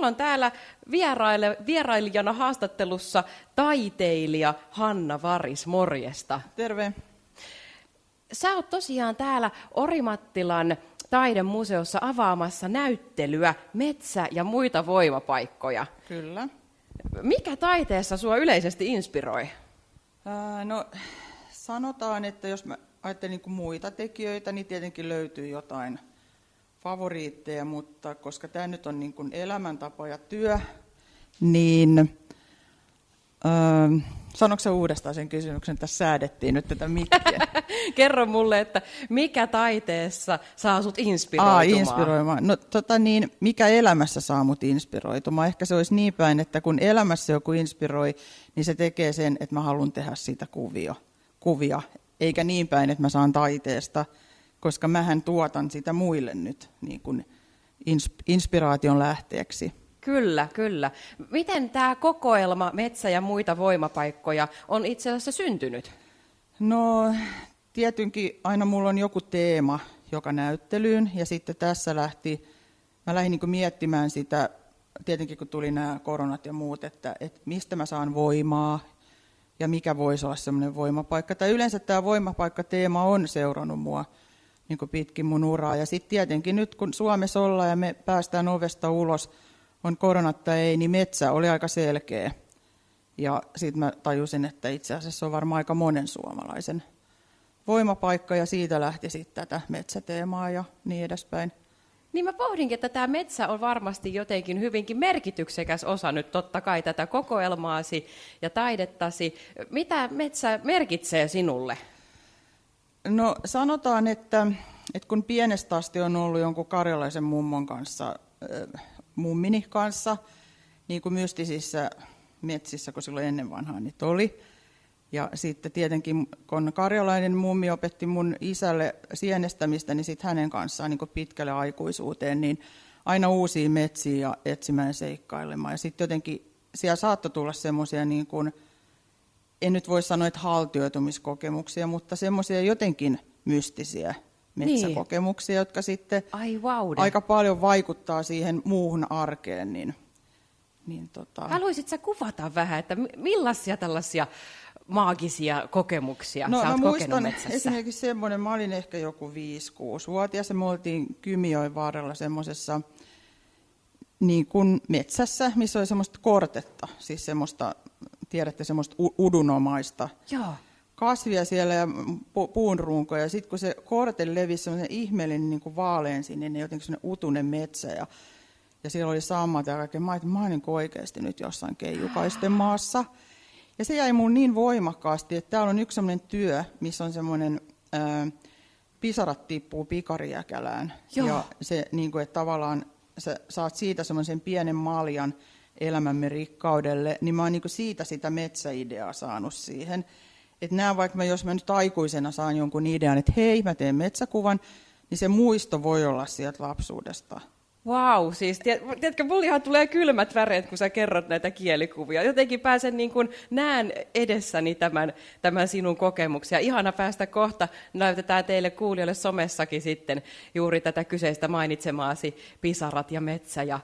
mulla on täällä vieraille, vierailijana haastattelussa taiteilija Hanna Varis. Morjesta. Terve. Sä oot tosiaan täällä Orimattilan taidemuseossa avaamassa näyttelyä Metsä ja muita voimapaikkoja. Kyllä. Mikä taiteessa sua yleisesti inspiroi? Ää, no, sanotaan, että jos mä ajattelen niin muita tekijöitä, niin tietenkin löytyy jotain favoriitteja, mutta koska tämä nyt on niin kuin elämäntapa ja työ, niin Öö, Sanoiko se uudestaan sen kysymyksen, että säädettiin nyt tätä mikkiä? Kerro mulle, että mikä taiteessa saa sut inspiroitumaan? Aa, inspiroimaan. No tota niin, mikä elämässä saa mut inspiroitumaan? Ehkä se olisi niin päin, että kun elämässä joku inspiroi, niin se tekee sen, että mä haluan tehdä siitä kuvio, kuvia. Eikä niin päin, että mä saan taiteesta, koska mähän tuotan sitä muille nyt niin kuin inspiraation lähteeksi. Kyllä, kyllä. Miten tämä kokoelma Metsä ja muita voimapaikkoja on itse asiassa syntynyt? No, tietenkin aina mulla on joku teema joka näyttelyyn, ja sitten tässä lähti, mä lähdin niin miettimään sitä, tietenkin kun tuli nämä koronat ja muut, että, että mistä mä saan voimaa, ja mikä voisi olla semmoinen voimapaikka. Tai yleensä tämä voimapaikka-teema on seurannut mua niin pitkin mun uraa. Ja sitten tietenkin nyt, kun Suomessa ollaan ja me päästään ovesta ulos, on koronat tai ei, niin metsä oli aika selkeä. Ja sitten mä tajusin, että itse asiassa on varmaan aika monen suomalaisen voimapaikka, ja siitä lähti sitten tätä metsäteemaa ja niin edespäin. Niin mä pohdinkin, että tämä metsä on varmasti jotenkin hyvinkin merkityksekäs osa nyt totta kai tätä kokoelmaasi ja taidettasi. Mitä metsä merkitsee sinulle? No sanotaan, että, että kun pienestä asti on ollut jonkun karjalaisen mummon kanssa mummini kanssa, niin kuin mystisissä metsissä, kun silloin ennen vanhaa niitä oli. Ja sitten tietenkin, kun karjalainen mummi opetti mun isälle sienestämistä, niin sitten hänen kanssaan niin pitkälle aikuisuuteen, niin aina uusia metsiä ja etsimään seikkailemaan. Ja sitten jotenkin siellä saattoi tulla semmoisia, niin kuin, en nyt voi sanoa, että haltioitumiskokemuksia, mutta semmoisia jotenkin mystisiä metsäkokemuksia, niin. jotka sitten Ai aika paljon vaikuttaa siihen muuhun arkeen. Niin, niin tota... Haluaisitko kuvata vähän, että millaisia tällaisia maagisia kokemuksia no, sä oot mä muistan metsässä? esimerkiksi semmoinen, mä olin ehkä joku 5-6-vuotias ja me oltiin Kymijoen varrella semmoisessa niin kuin metsässä, missä oli semmoista kortetta, siis semmoista, tiedätte, semmoista udunomaista. Joo kasvia siellä ja puun runkoja. Ja sitten kun se korte levisi semmoisen ihmeellinen niin kuin vaalean sinne, niin jotenkin semmoinen utunen metsä. Ja, ja siellä oli sammat ja kaikkea. Mä mä olin niin oikeasti nyt jossain keijukaisten maassa. Ja se jäi mun niin voimakkaasti, että täällä on yksi semmoinen työ, missä on semmoinen... Ää, pisarat tippuu pikarijäkälään. Joo. Ja se, niin kuin, että tavallaan sä saat siitä semmoisen pienen maljan elämämme rikkaudelle, niin mä oon niin siitä sitä metsäideaa saanut siihen. Että nämä vaikka mä, jos mä nyt aikuisena saan jonkun idean, että hei, mä teen metsäkuvan, niin se muisto voi olla sieltä lapsuudesta. Vau, siis tiedätkö, mulla ihan tulee kylmät väreet, kun sä kerrot näitä kielikuvia. Jotenkin pääsen niin kuin, näen edessäni tämän, tämän sinun kokemuksia. Ihana päästä kohta, näytetään teille kuulijoille somessakin sitten juuri tätä kyseistä mainitsemaasi pisarat ja metsä. Ja,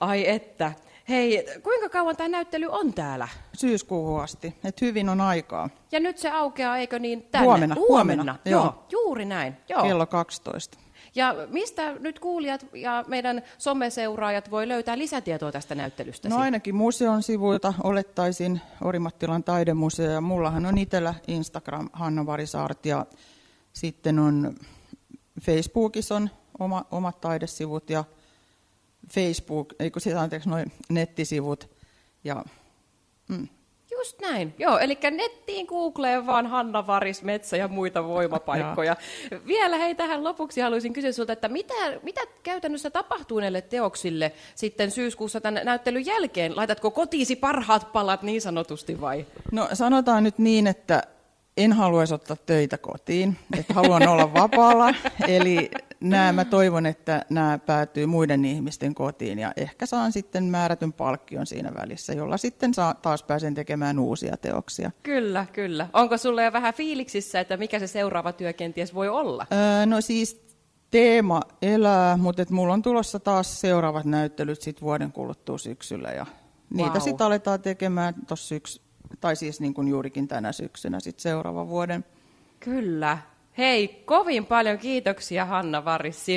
ai että, Hei, kuinka kauan tämä näyttely on täällä? Syyskuuhun asti, että hyvin on aikaa. Ja nyt se aukeaa, eikö niin, tänne? Huomenna. Huomenna, huomenna joo. joo. Juuri näin. Joo. Kello 12. Ja mistä nyt kuulijat ja meidän someseuraajat voi löytää lisätietoa tästä näyttelystä? No ainakin museon sivuilta olettaisin Orimattilan taidemuseo. Ja mullahan on itsellä Instagram Hanna Varisaart ja sitten on Facebookissa on oma, omat taidesivut ja Facebook, ei kun siis anteeksi, noin nettisivut. Ja, mm. Just näin. Joo, eli nettiin Googleen vaan Hanna Varis, Metsä ja muita voimapaikkoja. Vielä hei tähän lopuksi haluaisin kysyä sinulta, että mitä, mitä käytännössä tapahtuu näille teoksille sitten syyskuussa tämän näyttelyn jälkeen? Laitatko kotiisi parhaat palat niin sanotusti vai? No sanotaan nyt niin, että en haluaisi ottaa töitä kotiin, että haluan olla vapaalla. Eli nämä, mä toivon, että nämä päätyy muiden ihmisten kotiin ja ehkä saan sitten määrätyn palkkion siinä välissä, jolla sitten saa, taas pääsen tekemään uusia teoksia. Kyllä, kyllä. Onko sulle jo vähän fiiliksissä, että mikä se seuraava työ kenties voi olla? Öö, no siis teema elää, mutta et mulla on tulossa taas seuraavat näyttelyt sit vuoden kuluttua syksyllä ja niitä Vau. sitten aletaan tekemään tossa syks, tai siis niin kuin juurikin tänä syksynä sit seuraavan vuoden. Kyllä. Hei, kovin paljon kiitoksia Hanna Varis sinulle.